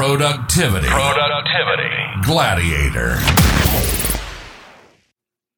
Productivity. Productivity. Gladiator.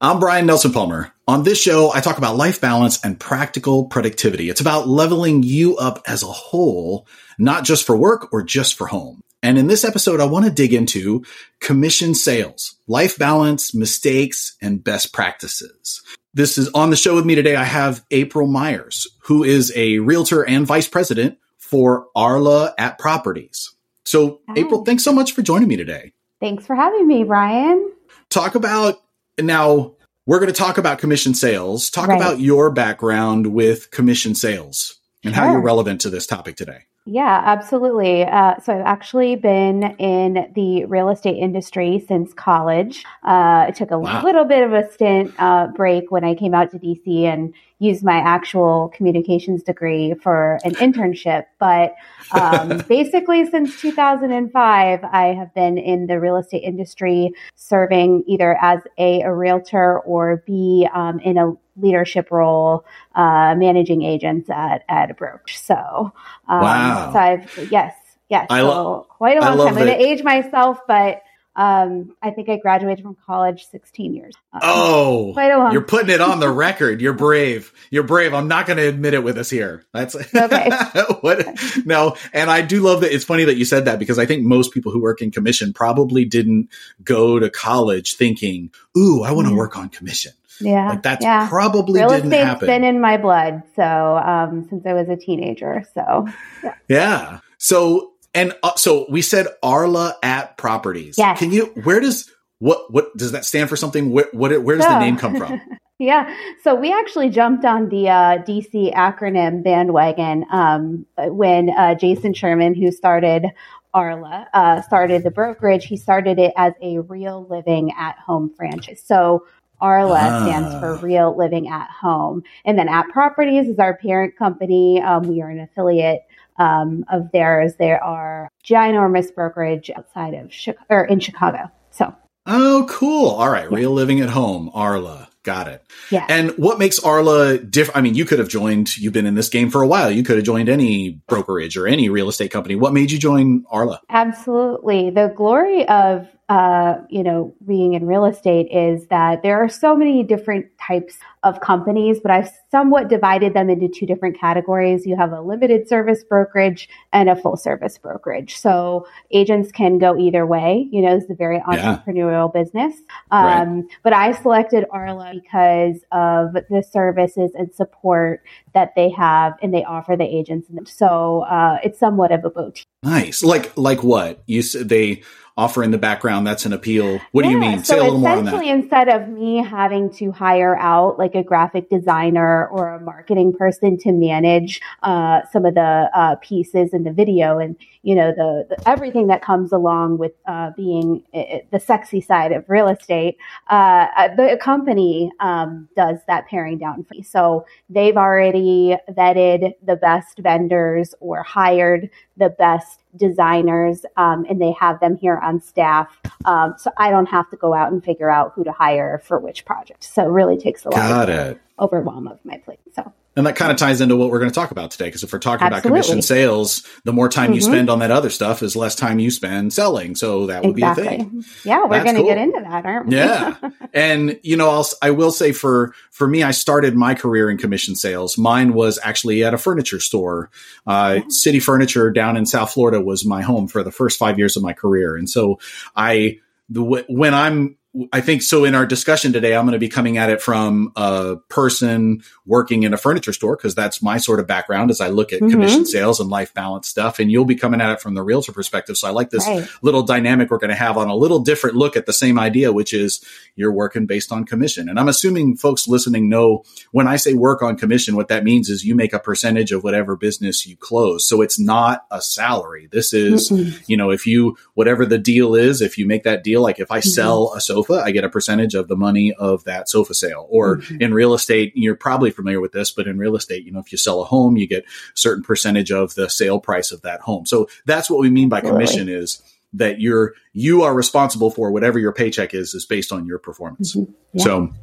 I'm Brian Nelson Palmer. On this show, I talk about life balance and practical productivity. It's about leveling you up as a whole, not just for work or just for home. And in this episode, I want to dig into commission sales, life balance, mistakes, and best practices. This is on the show with me today. I have April Myers, who is a realtor and vice president for RLAH at Properties. So. April, thanks so much for joining me today. Thanks for having me, Brian. Talk about now, we're going to talk about commission sales. Talk right. about your background with commission sales and sure. how you're relevant to this topic today. Yeah, absolutely. Uh, so I've actually been in the real estate industry since college. Uh, I took a wow. little bit of a stint uh, break when I came out to DC and used my actual communications degree for an internship. But um, basically, since 2005, I have been in the real estate industry, serving either as a, a realtor or B um, in a leadership role, uh, managing agents at at a brokerage. So, um, wow. So I've yes, yes, I lo- so quite a long time. I'm going to age myself, but um, I think I graduated from college 16 years. Um, oh, quite a long. You're putting it on the record. You're brave. You're brave. I'm not going to admit it with us here. That's okay. what? No, and I do love that. It's funny that you said that because I think most people who work in commission probably didn't go to college thinking, "Ooh, I want to work on commission." Yeah, like that's yeah. probably real didn't estate's happen. been in my blood, so um, since I was a teenager. So yeah. yeah. So and uh, so we said RLAH at Properties. Yes. Can you? Where does what what does that stand for? Something? What, what where does the name come from? yeah. So we actually jumped on the uh, DC acronym bandwagon um, when uh, Jason Sherman, who started RLAH, uh, started the brokerage. He started it as a real living at home franchise. So RLAH ah. stands for Real Living at Home. And then At Properties is our parent company. Um, we are an affiliate um, of theirs. There are ginormous brokerage outside of Chicago or in Chicago. So. Oh, cool. All right. Yeah. Real living at home, RLAH. Got it. Yeah. And what makes RLAH different? I mean, you could have joined, you've been in this game for a while. You could have joined any brokerage or any real estate company. What made you join RLAH? Absolutely. The glory of uh, you know, being in real estate is that there are so many different types of companies, but I've somewhat divided them into two different categories. You have a limited service brokerage and a full service brokerage. So agents can go either way. You know, it's a very entrepreneurial yeah. business. Um, right. But I selected RLAH because of the services and support that they have and they offer the agents. So uh, it's somewhat of a boutique. Nice. Like like what you said they offer in the background that's an appeal. What yeah, do you mean? So Say a little more on that. Instead of me having to hire out like a graphic designer or a marketing person to manage uh, some of the uh, pieces in the video and you know the, the everything that comes along with uh, being it, the sexy side of real estate, uh, uh, the company um, does that paring down for me. So they've already vetted the best vendors or hired the best designers um, and they have them here on staff. Um, so I don't have to go out and figure out who to hire for which project. So it really takes a lot Got of it. overwhelm of my plate. So and that kind of ties into what we're going to talk about today. Because if we're talking Absolutely. about commission sales, the more time mm-hmm. you spend on that other stuff is less time you spend selling. So that would exactly. be a thing. Yeah, we're going to cool. get into that, aren't we? yeah. And, you know, I'll, I will say for, for me, I started my career in commission sales. Mine was actually at a furniture store. Uh, yeah. City Furniture down in South Florida was my home for the first five years of my career. And so I, the, when I'm I think so. In our discussion today, I'm going to be coming at it from a person working in a furniture store because that's my sort of background as I look at mm-hmm. commission sales and life balance stuff. And you'll be coming at it from the realtor perspective. So I like this right. little dynamic we're going to have on a little different look at the same idea, which is you're working based on commission. And I'm assuming folks listening know when I say work on commission, what that means is you make a percentage of whatever business you close. So it's not a salary. This is, mm-hmm. you know, if you, whatever the deal is, if you make that deal, like if I mm-hmm. sell a sofa, sofa, I get a percentage of the money of that sofa sale. Or mm-hmm. in real estate, you're probably familiar with this, but in real estate, you know, if you sell a home, you get a certain percentage of the sale price of that home. So that's what we mean by commission really? is that you're you are responsible for whatever your paycheck is is based on your performance. Mm-hmm. Yeah. So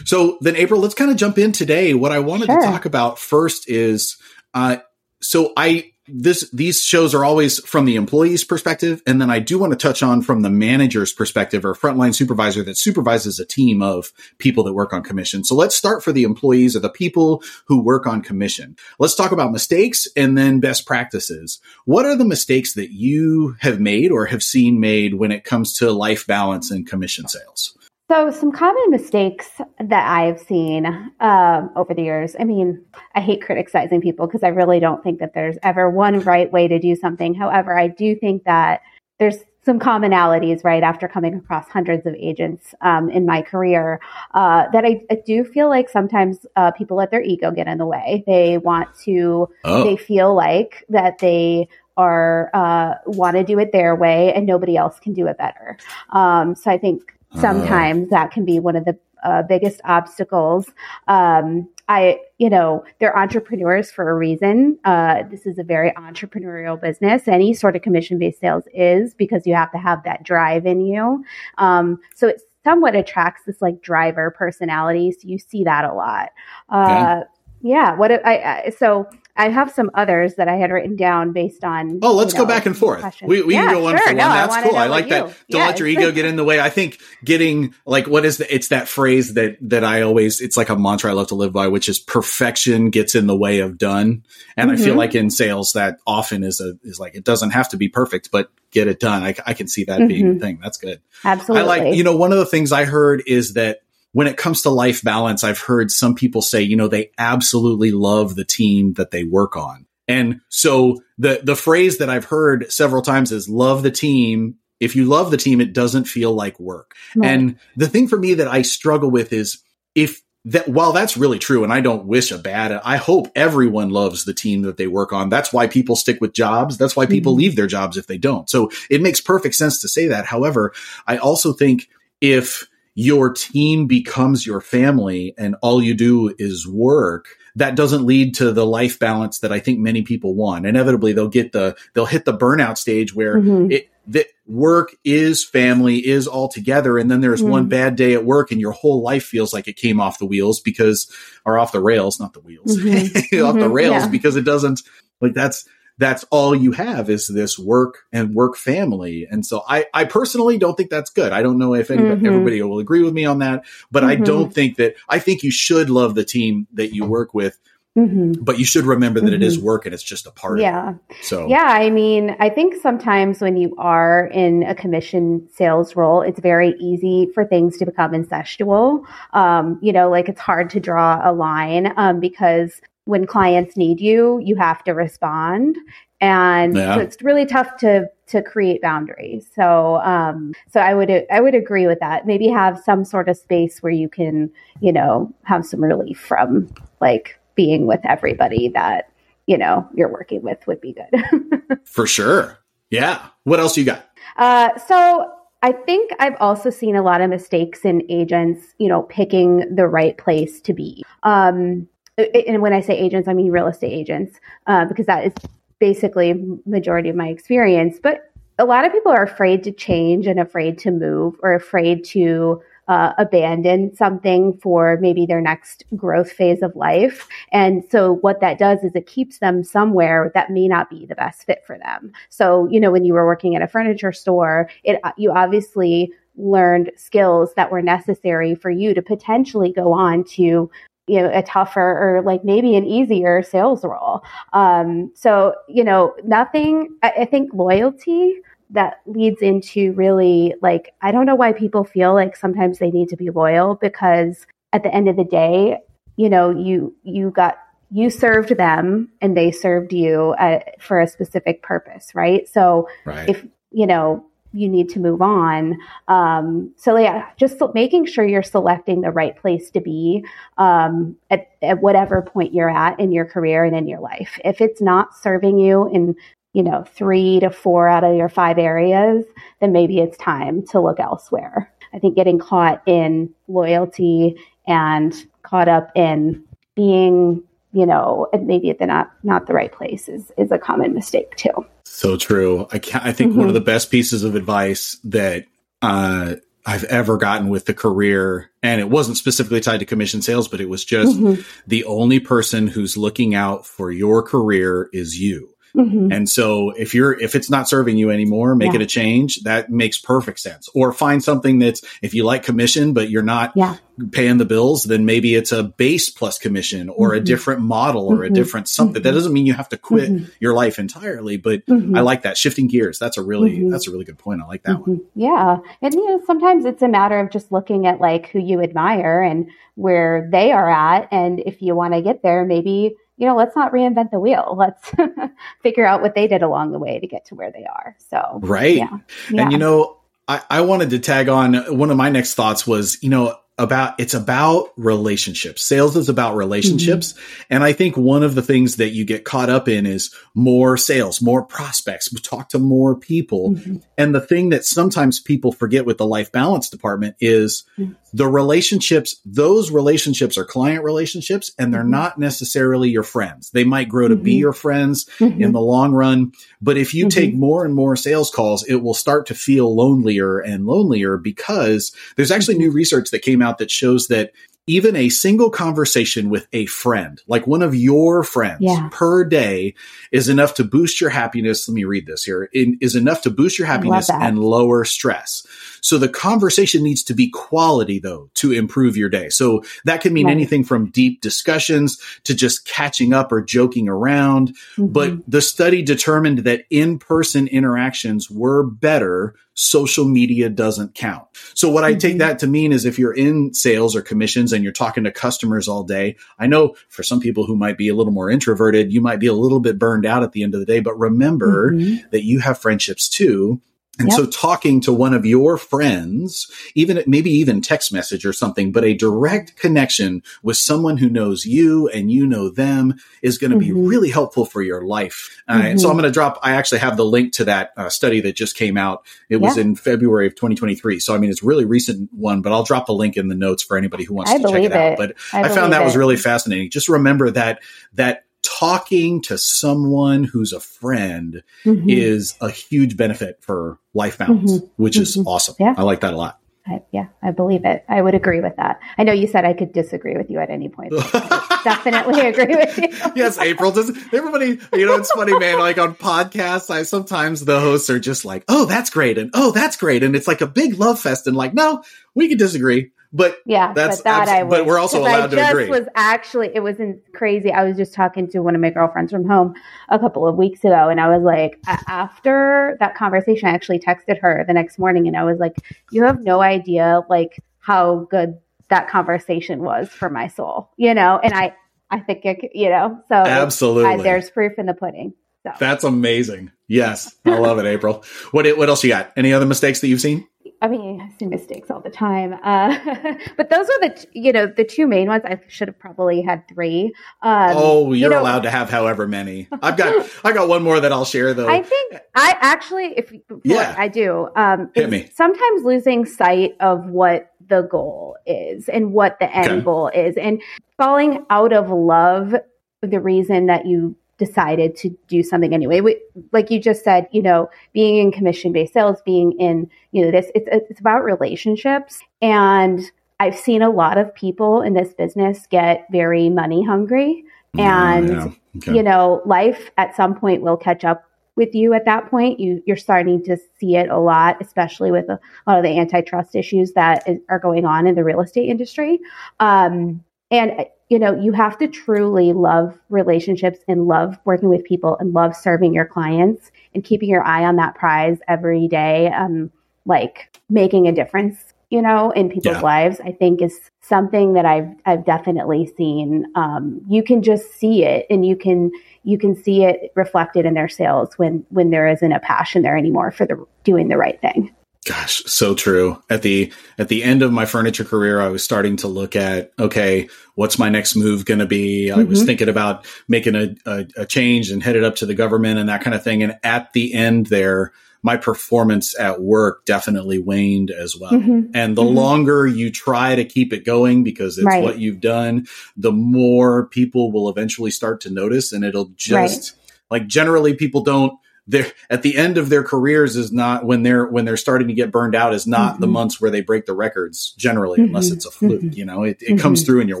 so then April, let's kind of jump in today. What I wanted sure. to talk about first is uh so I this these shows are always from the employee's perspective, and then I do want to touch on from the manager's perspective or frontline supervisor that supervises a team of people that work on commission. So let's start for the employees or the people who work on commission. Let's talk about mistakes and then best practices. What are the mistakes that you have made or have seen made when it comes to life balance and commission sales? So, some common mistakes that I've seen um, over the years. I mean, I hate criticizing people because I really don't think that there's ever one right way to do something. However, I do think that there's some commonalities, right, after coming across hundreds of agents um, in my career, uh, that I, I, do feel like sometimes uh, people let their ego get in the way. They want to, oh. they feel like that they are uh, want to do it their way and nobody else can do it better. Um, so I think sometimes that can be one of the uh, biggest obstacles. Um, I, you know, they're entrepreneurs for a reason. Uh, this is a very entrepreneurial business. Any sort of commission based sales is because you have to have that drive in you. Um, so it somewhat attracts this like driver personality. So you see that a lot. Uh, okay. Yeah. What I, I so I have some others that I had written down based on. Oh, let's you know, go back and forth. We, we yeah, can go one sure. for one. No, That's cool. I like that. Don't yeah, let your ego get in the way. I think getting like what is the, it's that phrase that that I always it's like a mantra I love to live by, which is perfection gets in the way of done. And mm-hmm. I feel mm-hmm. like in sales that often is a is like it doesn't have to be perfect, but get it done. I, I can see that mm-hmm. being the thing. That's good. Absolutely. I like you know one of the things I heard is that when it comes to life balance, I've heard some people say, you know, they absolutely love the team that they work on. And so the, the phrase that I've heard several times is love the team. If you love the team, it doesn't feel like work. Right. And the thing for me that I struggle with is if that while that's really true, and I don't wish a bad, I hope everyone loves the team that they work on. That's why people stick with jobs. That's why people mm-hmm. leave their jobs if they don't. So it makes perfect sense to say that. However, I also think if your team becomes your family and all you do is work, that doesn't lead to the life balance that I think many people want. Inevitably, they'll get the, they'll hit the burnout stage where mm-hmm. it, that work is family is all together. And then there's mm-hmm. one bad day at work and your whole life feels like it came off the wheels because, or off the rails, not the wheels, mm-hmm. off the mm-hmm. rails yeah. because it doesn't, like that's, that's all you have is this work and work family. And so I, I personally don't think that's good. I don't know if anybody, mm-hmm. everybody will agree with me on that, but mm-hmm. I don't think that, I think you should love the team that you work with. Mm-hmm. But you should remember that it is mm-hmm. work and it's just a part of it. yeah. So, yeah, I mean, I think sometimes when you are in a commission sales role, it's very easy for things to become incestual. Um, you know, like it's hard to draw a line um, because when clients need you, you have to respond. And yeah. so it's really tough to to create boundaries. So um, so I would I would agree with that. Maybe have some sort of space where you can, you know, have some relief from like being with everybody that, you know, you're working with would be good. For sure. Yeah. What else you got? Uh, so I think I've also seen a lot of mistakes in agents, you know, picking the right place to be. Um, and when I say agents, I mean real estate agents, uh, because that is basically majority of my experience. But a lot of people are afraid to change and afraid to move or afraid to uh, abandon something for maybe their next growth phase of life. And so what that does is it keeps them somewhere that may not be the best fit for them. So, you know, when you were working at a furniture store, it, you obviously learned skills that were necessary for you to potentially go on to you know a tougher or like maybe an easier sales role um, so you know nothing I, I, think loyalty that leads into really like i don't know why people feel like sometimes they need to be loyal because at the end of the day you know you you got you served them and they served you uh, for a specific purpose right so right. if you know you need to move on. Um, so yeah, just making sure you're selecting the right place to be um, at, at whatever point you're at in your career and in your life. If it's not serving you in you know three to four out of your five areas, then maybe it's time to look elsewhere. I think getting caught in loyalty and caught up in being you know maybe at the not not the right place is is a common mistake too. So true. I can I think mm-hmm. one of mm-hmm. the best pieces of advice that uh, I've ever gotten with the career, and it wasn't specifically tied to commission sales, but it was just mm-hmm. the only person who's looking out for your career is you. Mm-hmm. And so if you're, if it's not serving you anymore, make yeah. it a change. That makes perfect sense. Or find something that's, if you like commission, but you're not yeah. paying the bills, then maybe it's a base plus commission or mm-hmm. a different model or mm-hmm. a different something. That mm-hmm. doesn't mean you have to quit mm-hmm. your life entirely, but I like that shifting gears. That's a really, that's a really good point. I like that one. Yeah. And you know, sometimes it's a matter of just looking at like who you admire and where they are at. And if you want to get there, maybe you know, let's not reinvent the wheel. Let's figure out what they did along the way to get to where they are. So, right. Yeah. yeah. And, you know, I, I wanted to tag on one of my next thoughts was, you know, about it's about relationships. Sales is about relationships. Mm-hmm. And I think one of the things that you get caught up in is more sales, more prospects, talk to more people. Mm-hmm. And the thing that sometimes people forget with the life balance department is mm-hmm. the relationships, those relationships are client relationships and they're mm-hmm. not necessarily your friends. They might grow to be mm-hmm. your friends mm-hmm. in the long run. But if you take more and more sales calls, it will start to feel lonelier and lonelier because there's actually new research that came out that shows that even a single conversation with a friend, like one of your friends yeah. per day is enough to boost your happiness. Let me read this here. It is enough to boost your happiness and lower stress. So the conversation needs to be quality though to improve your day. So that can mean right. anything from deep discussions to just catching up or joking around. Mm-hmm. But the study determined that in-person interactions were better. Social media doesn't count. So what. I take mm-hmm. that to mean is if you're in sales or commissions and you're talking to customers all day, I know for some people who might be a little more introverted, you might be a little bit burned out at the end of the day, but remember mm-hmm. that you have friendships too and yep. so talking to one of your friends, even maybe even text message or something, but a direct connection with someone who knows you and you know them is going to mm-hmm. be really helpful for your life. Uh, mm-hmm. And so I'm going to drop, I actually have the link to that uh, study that just came out. It was in February of 2023. So I mean, it's really recent one, but I'll drop the link in the notes for anybody who wants I to check it, it, out. But I, I found that it. was really fascinating. Just remember that, that talking to someone who's a friend mm-hmm. is a huge benefit for life balance, mm-hmm. which is mm-hmm. awesome. Yeah. I like that a lot. I, yeah, I believe it. I would agree with that. I know you said I could disagree with you at any point. definitely agree with you. yes, April does. Everybody, you know, it's funny, man. Like on podcasts, I sometimes the hosts are just like, "Oh, that's great," and "Oh, that's great," and it's like a big love fest. And like, no, we can disagree. But yeah, that's but that abs- I would, but we're also allowed I to just agree. Was actually it wasn't crazy. I was just talking to one of my girlfriends from home a couple of weeks ago, and I was like, after that conversation, I actually texted her the next morning, and I was like, "You have no idea like how good that conversation was for my soul, you know." And I, I think it, you know, so absolutely, I, there's proof in the pudding. So. That's amazing. Yes, I love it, April. What what else you got? Any other mistakes that you've seen? I mean, I see mistakes all the time. Uh, but those are the, you know, the two main ones. I should have probably had three. Um, oh, you're you know, allowed to have however many. I've got, I got one more that I'll share though. I think I actually, if yeah, I do. Um, Hit me. Sometimes losing sight of what the goal is and what the end okay. goal is, and falling out of love. The reason that you decided to do something anyway. We, like you just said, you know, being in commission based sales, being in, you know, this, it's, it's about relationships. And I've seen a lot of people in this business get very money hungry. And, yeah, okay. you know, life at some point will catch up with you at that point. You, you're starting to see it a lot, especially with a, lot of the antitrust issues that is, are going on in the real estate industry. Um, and you know, you have to truly love relationships and love working with people and love serving your clients and keeping your eye on that prize every day. Um, like making a difference, you know, in people's yeah. lives, I think is something that I've I've definitely seen. Um, you can just see it, and you can you can see it reflected in their sales when when there isn't a passion there anymore for the doing the right thing. Gosh, so true. At the at the end of my furniture career, I was starting to look at okay, what's my next move going to be? Mm-hmm. I was mm-hmm. thinking about making a, a, a change and headed up to the government and that kind of thing. And at the end there, my performance at work definitely waned as well. Mm-hmm. And the mm-hmm. longer you try to keep it going because it's right. what you've done, the more people will eventually start to notice and it'll just right. like generally people don't they're at the end of their careers is not when they're when they're starting to get burned out is not mm-hmm. the months where they break the records generally mm-hmm. unless it's a fluke mm-hmm. you know it, it comes mm-hmm. through in your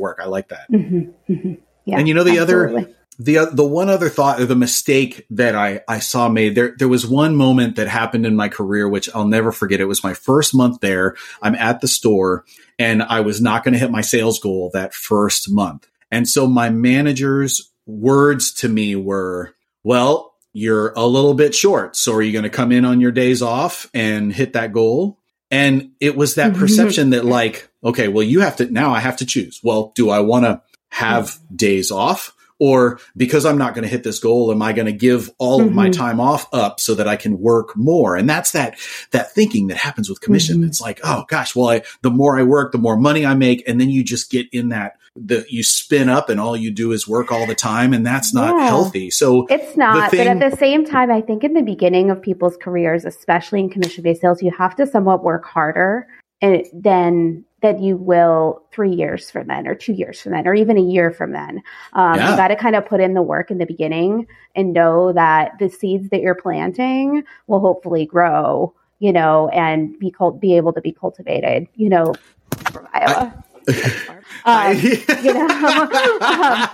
work i like that mm-hmm. Mm-hmm. yeah, and you know the absolutely. other the the one other thought or the mistake that I I saw made there there was one moment that happened in my career which I'll never forget. It was my first month there. I'm at the store and I was not going to hit my sales goal that first month. And so my manager's words to me were, "Well, you're a little bit short. So are you going to come in on your days off and hit that goal?" And it was that perception that like, okay, well you have to now I have to choose. Well, do I want to have days off? Or because I'm not going to hit this goal, am I going to give all mm-hmm. of my mm-hmm. time off up so that I can work more? And that's that, that thinking that happens with commission. Mm-hmm. It's like, oh gosh, well, I, the more I work, the more money I make. And then you just get in that, the, you spin up and all you do is work all the time. And that's not yeah. healthy. So it's not, thing, but at the same time, I think in the beginning of people's careers, especially in commission based sales, you have to somewhat work harder and then that you will three years from then or two years from then or even a year from then. Um, yeah. You got to kind of put in the work in the beginning and know that the seeds that you're planting will hopefully grow, you know, and be cult- be able to be cultivated, you know, from Iowa. I, um, you know, um,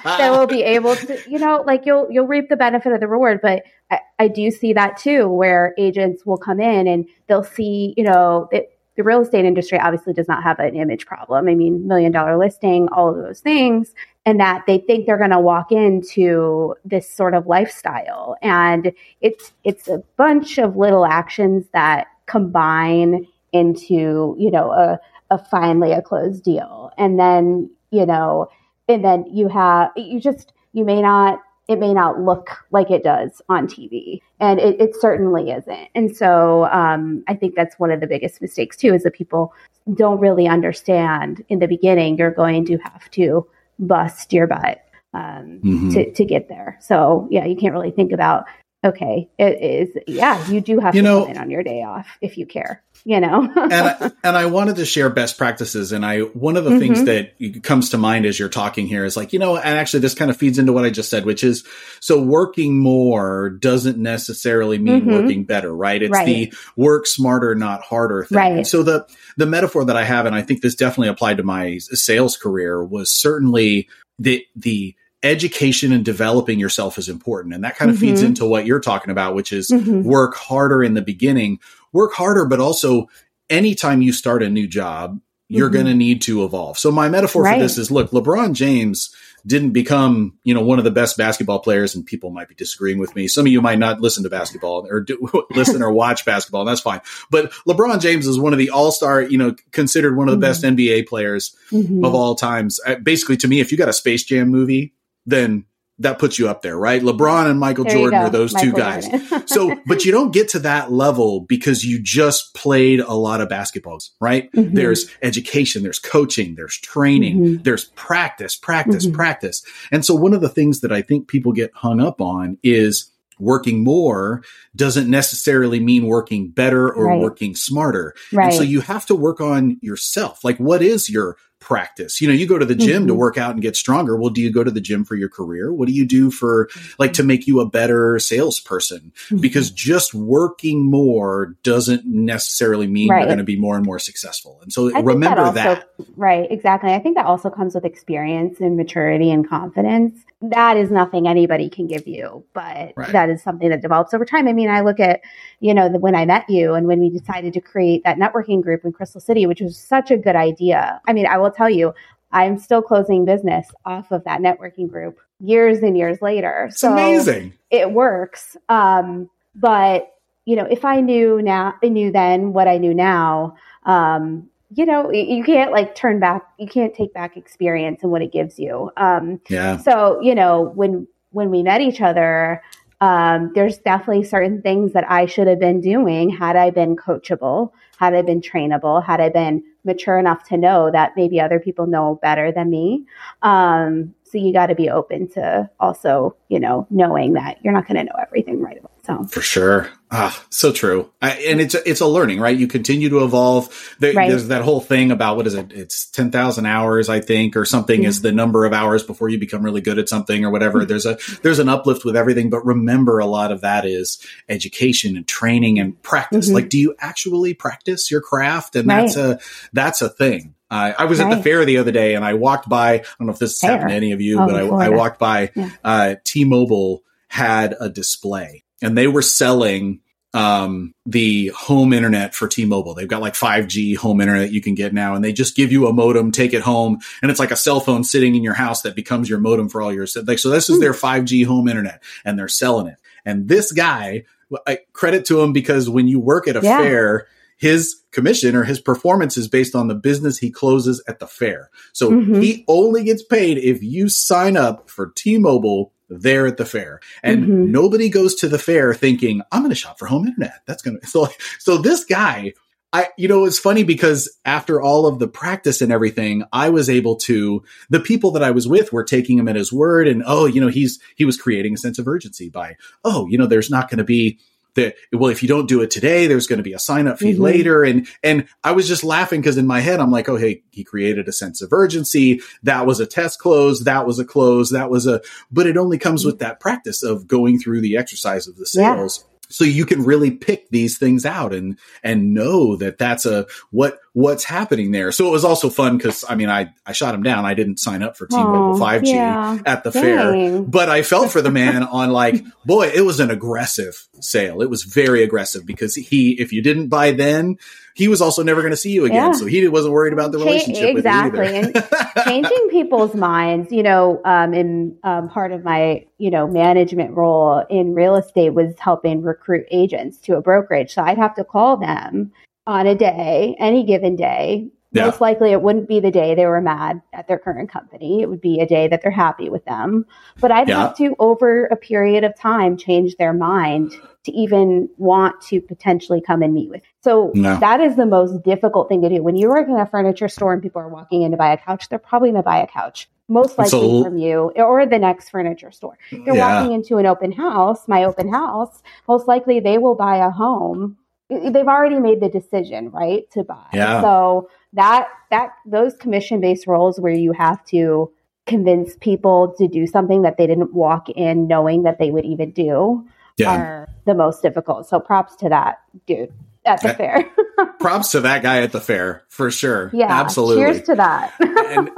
that will be able to, you know, like you'll you'll reap the benefit of the reward. But I, I do see that too, where agents will come in and they'll see, you know, that the real estate industry obviously does not have an image problem. I mean, million dollar listing, all of those things, and that they think they're going to walk into this sort of lifestyle. And it's it's a bunch of little actions that combine into, you know, a, a finally a closed deal. And then, you know, and then you have you just you may not it may not look like it does on TV. And it, it certainly isn't. And so um, I think that's one of the biggest mistakes, too, is that people don't really understand in the beginning you're going to have to bust your butt um, mm-hmm. to, to get there. So, yeah, you can't really think about, okay, it is, yeah, you do have you to know, come in on your day off if you care you know. and I, and I wanted to share best practices, and I one of the mm-hmm. things that comes to mind as you're talking here is like you know, and actually this kind of feeds into what I just said, which is so working more doesn't necessarily mean mm-hmm. working better, right? It's right. the work smarter, not harder thing. Right. And so the the metaphor that I have, and I think this definitely applied to my sales career, was certainly the the education and developing yourself is important. And that kind of mm-hmm. feeds into what you're talking about, which is mm-hmm. work harder in the beginning work harder, but also anytime you start a new job, you're mm-hmm. going to need to evolve. So my metaphor right. for this is look, LeBron James didn't become, you know, one of the best basketball players and people might be disagreeing with me. Some of you might not listen to basketball or do, listen or watch basketball and that's fine. But LeBron James is one of the all-star, you know, considered one of the mm-hmm. best NBA players mm-hmm. of all times. Uh, basically to me, if you got a Space Jam movie, then that puts you up there, right? LeBron and Michael there Jordan are those Michael two guys. so, but you don't get to that level because you just played a lot of basketballs, right? Mm-hmm. There's education, there's coaching, there's training, mm-hmm. there's practice, practice, mm-hmm. practice. And so one of the things that I think people get hung up on is working more doesn't necessarily mean working better or right. working smarter. Right. And so you have to work on yourself. Like, what is your practice. You know, you go to the gym mm-hmm. to work out and get stronger. Well, do you go to the gym for your career? What do you do for like to make you a better salesperson? Mm-hmm. Because just working more doesn't necessarily mean right. you're going to be more and more successful. And so I remember that, also, that. Right. Exactly. I think that also comes with experience and maturity and confidence. That is nothing anybody can give you, but right. that is something that develops over time. I mean, I look at, you know, the, when I met you and when we decided to create that networking group in Crystal City, which was such a good idea. I mean, I will tell you, I'm still closing business off of that networking group years and years later. It's so amazing. It works. Um, but you know, if I knew now, I knew then what I knew now, um, you know, you can't like turn back, you can't take back experience and what it gives you. Um, yeah. So, you know, when, when we met each other, um, there's definitely certain things that I should have been doing had I been coachable, had I been trainable, had I been mature enough to know that maybe other people know better than me. Um, so you got to be open to also, you know, knowing that you're not going to know everything right away. So for sure. Ah, so true. I, and it's it's a learning, right? You continue to evolve. There, right. There's that whole thing about what is it? It's ten thousand hours, I think, or something is the number of hours before you become really good at something or whatever. Mm-hmm. there's a there's an uplift with everything, but remember, a lot of that is education and training and practice. Mm-hmm. Like, do you actually practice your craft? And right. that's a that's a thing. Uh, I was right. at the fair the other day and I walked by. I don't know if this has happened to any of you, oh, but I, I, walked by. Yeah. Uh, T-Mobile had a display and they were selling um, the home internet for T-Mobile. They've got like 5G home internet you can get now, and they just give you a modem, take it home, and it's like a cell phone sitting in your house that becomes your modem for all your. Like, so this is their 5G home internet, and they're selling it. And this guy, I credit to him because when you work at a yeah. fair, his commission or his performance is based on the business he closes at the fair. So mm-hmm. he only gets paid if you sign up for T-Mobile there at the fair. And mm-hmm. nobody goes to the fair thinking, I'm going to shop for home internet. That's going to, so, so this guy, I, you know, it's funny because after all of the practice and everything, I was able to, the people that I was with were taking him at his word and, oh, you know, he's, he was creating a sense of urgency by, oh, you know, there's not going to be, that well if you don't do it today there's going to be a sign up fee mm-hmm. later. And and i was just laughing because in my head i'm like oh hey he created a sense of urgency. That was a test close. That was a close. That was a but it only comes mm-hmm. with that practice of going through the exercise of the sales. yeah so you can really pick these things out and and know that that's a what what's happening there. So it was also fun because I mean I I shot him down. I didn't sign up for T-Mobile 5G yeah. at the Dang. fair, but I felt for the man on like boy, it was an aggressive sale. It was very aggressive because he if you didn't buy then, he was also never going to see you again. Yeah. So he wasn't worried about the relationship exactly. with you either. and changing people's minds, you know, um, in um, part of my, you know, management role in real estate was helping recruit agents to a brokerage. So I'd have to call them on a day, any given day, yeah. Most likely it wouldn't be the day they were mad at their current company. It would be a day that they're happy with them. But I'd yeah. have to, over a period of time, change their mind to even want to potentially come and meet with. So no. that is the most difficult thing to do. When you're working at a furniture store and people are walking in to buy a couch, they're probably going to buy a couch. Most likely so, from you or the next furniture store. They're yeah. walking into an open house, my open house, most likely they will buy a home they've already made the decision, right, to buy. Yeah. So that that those commission based roles where you have to convince people to do something that they didn't walk in knowing that they would even do yeah. are the most difficult. So props to that dude at the fair. props to that guy at the fair for sure. Yeah, absolutely. Cheers to that. and,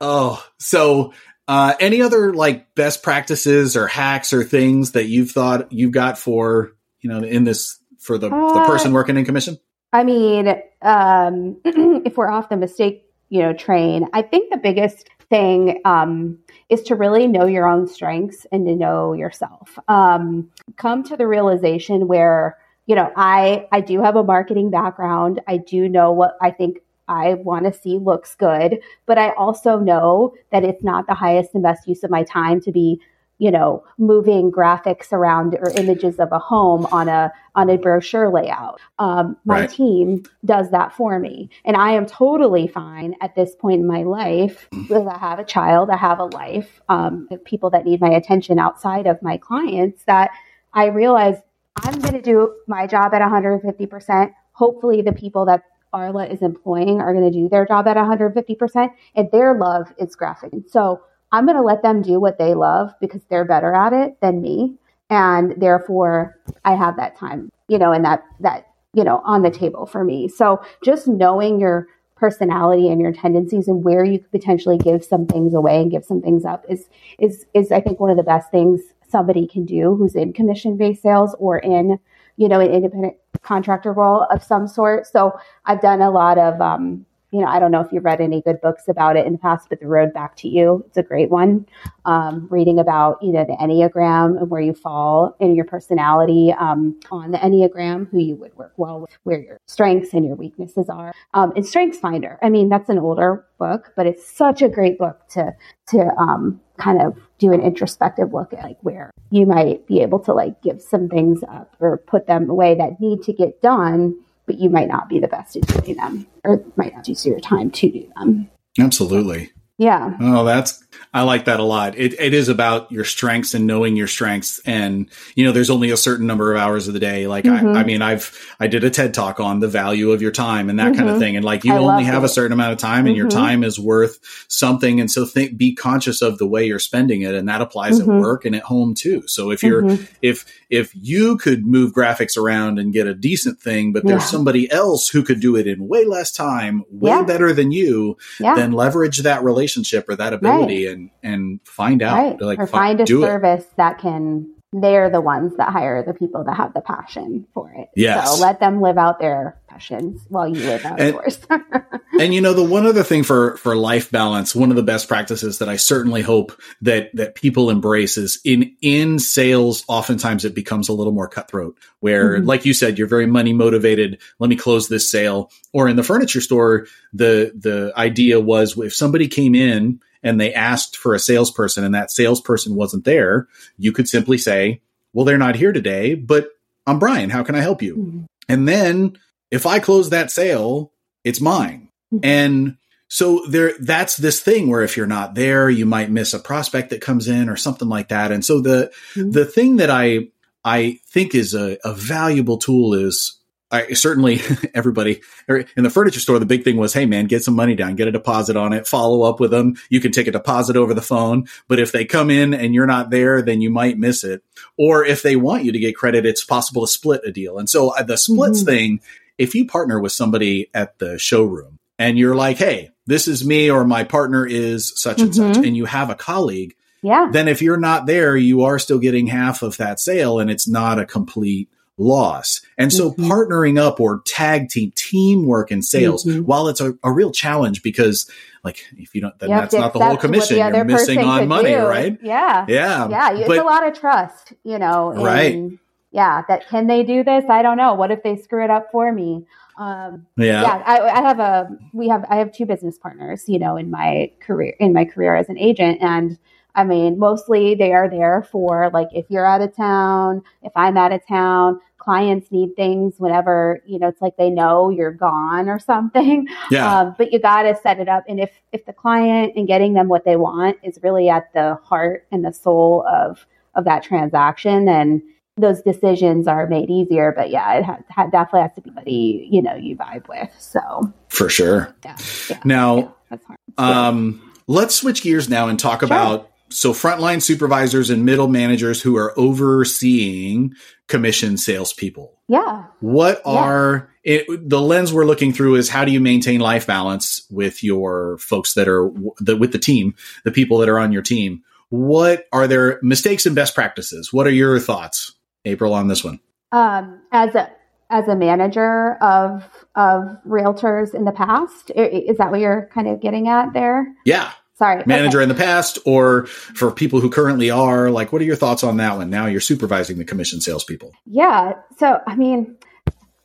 oh, so uh, any other like best practices or hacks or things that you've thought you've got for you know in this for the, uh, the person working in commission? I mean, um, if we're off the mistake, you know, train, I think the biggest thing um, is to really know your own strengths and to know yourself. Um, come to the realization where you know I I do have a marketing background. I do know what I think I want to see looks good, but I also know that it's not the highest and best use of my time to be you know, moving graphics around or images of a home on a on a brochure layout. Um, my right. team does that for me, and I am totally fine at this point in my life because I have a child, I have a life, um, people that need my attention outside of my clients. That I realize I'm going to do my job at 150 percent. Hopefully, the people that RLAH is employing are going to do their job at 150 percent, and their love is graphic. So I'm going to let them do what they love because they're better at it than me. And therefore I have that time, you know, and that, that, you know, on the table for me. So just knowing your personality and your tendencies and where you could potentially give some things away and give some things up is, is, is I think one of the best things somebody can do who's in commission based sales or in, you know, an independent contractor role of some sort. So I've done a lot of, um, you know, I don't know if you've read any good books about it in the past, but The Road Back to You, it's a great one. Um, reading about, you know, the Enneagram and where you fall in your personality um, on the Enneagram, who you would work well with, where your strengths and your weaknesses are. Um, and Strengths Finder. I mean, that's an older book, but it's such a great book to, to um, kind of do an introspective look at like where you might be able to like give some things up or put them away that need to get done but you might not be the best at doing them or might not use your time to do them. Absolutely. Yeah. Oh, that's I like that a lot. It, it is about your strengths and knowing your strengths. And, you know, there's only a certain number of hours of the day. Like, mm-hmm. I, I, mean, I've, I did a TED talk on the value of your time and that mm-hmm. kind of thing. And like, you I only have it. a certain amount of time and mm-hmm. your time is worth something. And so think, be conscious of the way you're spending it. And that applies at mm-hmm. work and at home too. So if you're, mm-hmm. if, if you could move graphics around and get a decent thing, but there's yeah. somebody else who could do it in way less time, way yeah. better than you, yeah. then leverage that relationship or that ability right. and, and find out right. like or find a service it. that can they're the ones that hire the people that have the passion for it. Yes. So let them live out their passions while you live out and, yours. and you know, the one other thing for for life balance, one of the best practices that I certainly hope that that people embrace is in in sales. Oftentimes, it becomes a little more cutthroat, where, mm-hmm. like you said, you're very money motivated. Let me close this sale. Or in the furniture store, the the idea was if somebody came in and they asked for a salesperson and that salesperson wasn't there, you could simply say, well, they're not here today, but I'm Brian. How can I help you? Mm-hmm. And then if I close that sale, it's mine. Mm-hmm. And so there, that's this thing where if you're not there, you might miss a prospect that comes in or something like that. And so the, mm-hmm. the thing that I, I think is a, a valuable tool is I certainly everybody er, in the furniture store, the big thing was, Hey man, get some money down, get a deposit on it, follow up with them. You can take a deposit over the phone, but if they come in and you're not there, then you might miss it. Or if they want you to get credit, it's possible to split a deal. And so uh, the splits mm-hmm. thing, if you partner with somebody at the showroom and you're like, Hey, this is me or my partner is such and mm-hmm. such, and you have a colleague, yeah. then if you're not there, you are still getting half of that sale and it's not a complete loss. And so mm-hmm. partnering up or tag team, teamwork in sales, mm-hmm. while it's a, a, real challenge because like if you don't, then that's not the whole commission. The You're missing on money, do. right? Yeah. Yeah. Yeah. It's but, a lot of trust, you know. right. Yeah. That can they do this? I don't know. What if they screw it up for me? Um, yeah. Yeah. I, I have a, we have, I have two business partners, you know, in my career, in my career as an agent and, I mean, mostly they are there for like if you're out of town, if I'm out of town, clients need things whenever, you know, it's like they know you're gone or something. Yeah. Um, but you got to set it up. And if, if the client and getting them what they want is really at the heart and the soul of, of that transaction, then those decisions are made easier. But yeah, it ha- definitely has to be somebody, you know, you vibe with. So for sure. Yeah. yeah now, yeah, that's hard. Um, let's switch gears now and talk sure. about so frontline supervisors and middle managers who are overseeing commission salespeople. Yeah. What are yeah. it, the lens we're looking through is how do you maintain life balance with your folks that are the, with the team, the people that are on your team? What are their mistakes and best practices? What are your thoughts, April, on this one? Um, as a as a manager of of realtors in the past, is that what you're kind of getting at there? Yeah. Sorry. Manager okay. in the past, or for people who currently are, like, what are your thoughts on that one? Now you're supervising the commission salespeople. Yeah. So, I mean,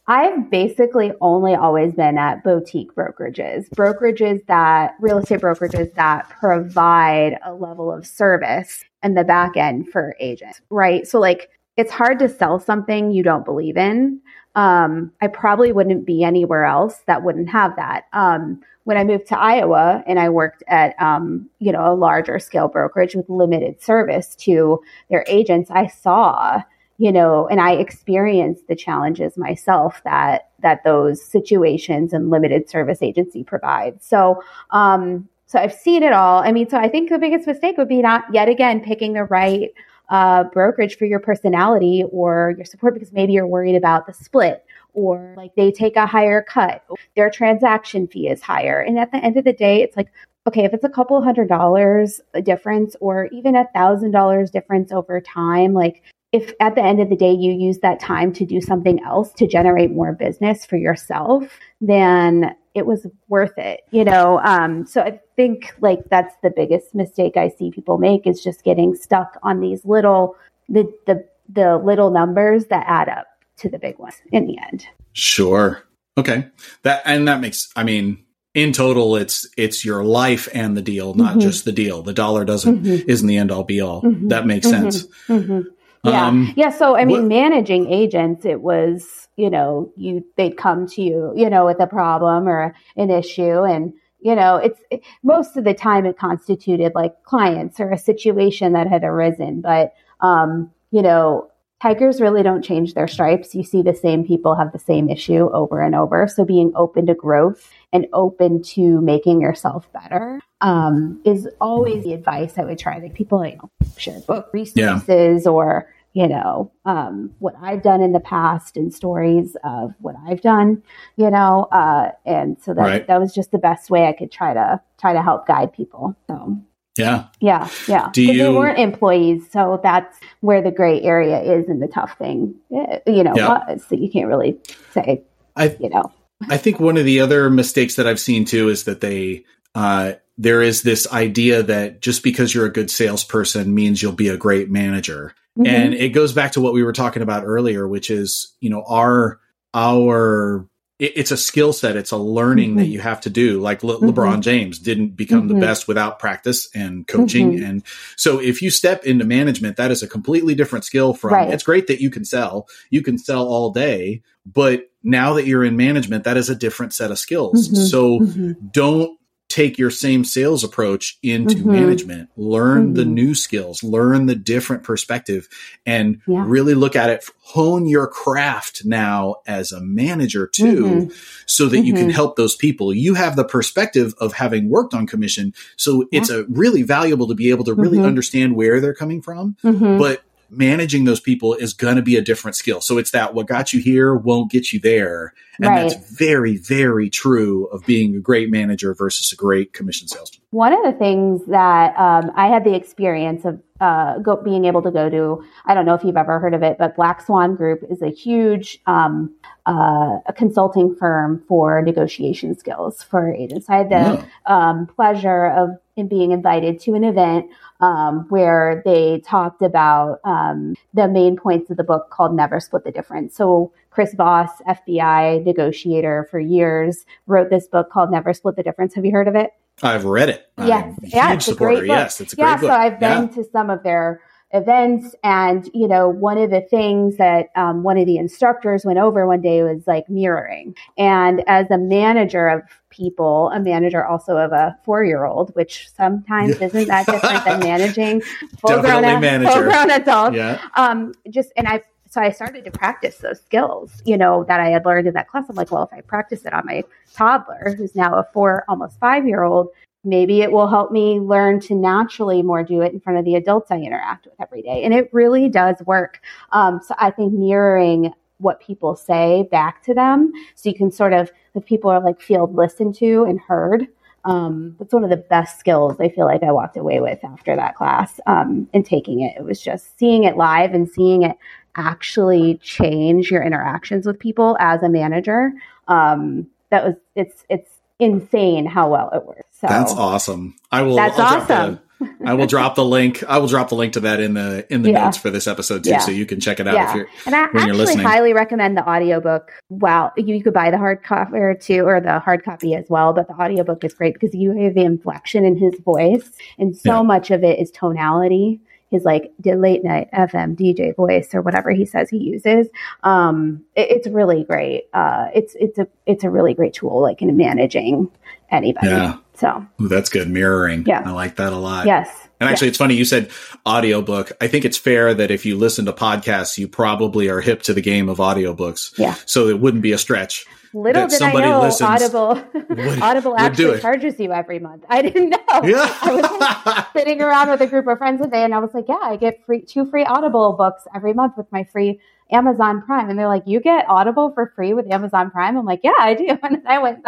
I've basically only always been at boutique brokerages, brokerages that real estate brokerages that provide a level of service in the back end for agents, right? So, like, it's hard to sell something you don't believe in. Um, I probably wouldn't be anywhere else that wouldn't have that. Um, when I moved to Iowa and I worked at, um, you know, a larger scale brokerage with limited service to their agents, I saw, you know, and I experienced the challenges myself that that those situations and limited service agency provides. So, um, so I've seen it all. I mean, so I think the biggest mistake would be not yet again picking the right uh, brokerage for your personality or your support because maybe you're worried about the split or like they take a higher cut, their transaction fee is higher. And at the end of the day, it's like, okay, if it's a couple hundred dollars difference or even a thousand dollars difference over time, like if at the end of the day you use that time to do something else to generate more business for yourself, then it was worth it, you know? Um, so I think like that's the biggest mistake I see people make is just getting stuck on these little, the, the, the little numbers that add up to the big one in the end. Sure. Okay. That and that makes I mean in total it's it's your life and the deal, not mm-hmm. just the deal. The dollar doesn't mm-hmm. isn't the end all be all. Mm-hmm. That makes mm-hmm. sense. Yeah. Um, yeah. So I mean, what, managing agents, it was, you know, you they'd come to you, you know, with a problem or an issue and you know, it's it, most of the time it constituted like clients or a situation that had arisen. But, um, you know, tigers really don't change their stripes. You see the same people have the same issue over and over. So being open to growth and open to making yourself better um, is always the advice I would try. Like people, you know, share book resources yeah. or you know um, what I've done in the past and stories of what I've done. You know, uh, and so that right. that was just the best way I could try to try to help guide people. So. Yeah. Yeah. Yeah. Do you, they weren't employees. So that's where the gray area is and the tough thing, eh, you know, yeah. so you can't really say, I, you know. I think one of the other mistakes that I've seen too is that they, uh, there is this idea that just because you're a good salesperson means you'll be a great manager. Mm-hmm. And it goes back to what we were talking about earlier, which is, you know, our, our it's a skill set. It's a learning mm-hmm. that you have to do. Like Le- mm-hmm. LeBron James didn't become mm-hmm. the best without practice and coaching. Mm-hmm. And so if you step into management, that is a completely different skill from right. it's great that you can sell. You can sell all day, but now that you're in management, that is a different set of skills. Mm-hmm. So mm-hmm. don't take your same sales approach into mm-hmm. management, learn mm-hmm. the new skills, learn the different perspective and yeah. really look at it, hone your craft now as a manager too, mm-hmm. so that you can mm-hmm. help those people. You have the perspective of having worked on commission. So yeah. it's a really valuable to be able to really mm-hmm. understand where they're coming from, mm-hmm. but managing those people is going to be a different skill. So it's that what got you here won't get you there. And right. that's very, very true of being a great manager versus a great commission salesman. One of the things that um, I had the experience of uh, go, being able to go to, I don't know if you've ever heard of it, but Black Swan Group is a huge um, uh, a consulting firm for negotiation skills for agents. I had the oh. um, pleasure of in being invited to an event um, where they talked about um, the main points of the book called Never Split the Difference. So Chris Voss, FBI negotiator for years, wrote this book called Never Split the Difference. Have you heard of it? I've read it. Yes, yeah, it's supporter. a great book. Yes, it's a great yeah, book. So I've been yeah. to some of their events, and you know, one of the things that um, one of the instructors went over one day was like mirroring. And as a manager of people, a manager also of a four-year-old, which sometimes isn't that different than managing full-grown, full-grown adults. Yeah. Um, just and I so I started to practice those skills, you know, that I had learned in that class. I'm like, well, if I practice it on my toddler, who's now a four, almost five year old, maybe it will help me learn to naturally more do it in front of the adults I interact with every day. And it really does work. Um, so I think mirroring what people say back to them so you can sort of, if people are like feel listened to and heard, um, one of the best skills I feel like I walked away with after that class um, and taking it. It was just seeing it live and seeing it actually change your interactions with people as a manager. Um, that was it's it's insane how well it works. So that's awesome. I will. That's I'll awesome. I will drop the link. I will drop the link to that in the in the yeah. notes for this episode too, yeah. so you can check it out yeah. if you're and I when actually highly recommend the audiobook. Wow, you, could buy the hard copy too, or the hard copy as well. But the audiobook is great because you have the inflection in his voice, and so much of it is tonality his like late night FM DJ voice or whatever he says he uses. Um, it, it's really great. Uh, it's it's a it's a really great tool like in managing anybody. Yeah. So Ooh, that's good mirroring. Yeah, I like that a lot. Yes. And actually, yeah. it's funny you said audiobook. I think it's fair that if you listen to podcasts, you probably are hip to the game of audiobooks. Yeah. So it wouldn't be a stretch. Little did I know listens, Audible would, Audible actually charges you every month. I didn't know. Yeah. I was sitting around with a group of friends one day and I was like, yeah, I get free two free Audible books every month with my free Amazon Prime. And they're like, you get Audible for free with Amazon Prime? I'm like, yeah, I do. And I went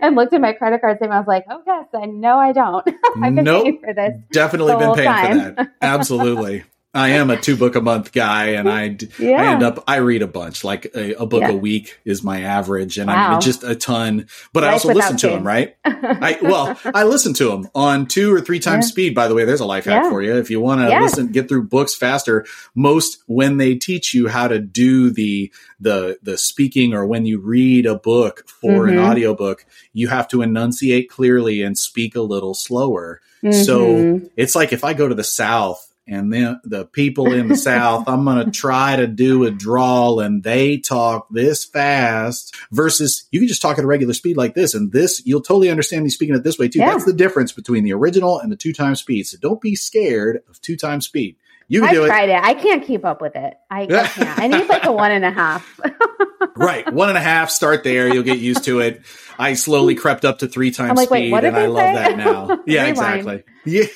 and looked at my credit card statement. I was like, oh, yes, I know I don't. I've been nope. paying for this. Definitely been paying time. for that. Absolutely. I am a two book a month guy, and I, yeah. I end up I read a bunch, like a, a book yeah. a week is my average, and wow. I mean just a ton. But life I also listen to kids. them, right? I well, I listen to them on two or three times yeah. speed. By the way, there's a life hack for you if you want to listen, get through books faster. Most when they teach you how to do the the the speaking, or when you read a book for mm-hmm. an audiobook, you have to enunciate clearly and speak a little slower. Mm-hmm. So it's like if I go to the South and then the people in the South, I'm going to try to do a drawl and they talk this fast versus you can just talk at a regular speed like this. And this, you'll totally understand me speaking it this way too. Yeah. That's the difference between the original and the two times speed. So don't be scared of two times speed. You can I do tried it. it. I can't keep up with it. I, I can't. I need like a one and a half. right. One and a half. Start there. You'll get used to it. I slowly crept up to three times like, speed and I say? love that now. Yeah, exactly. Yeah.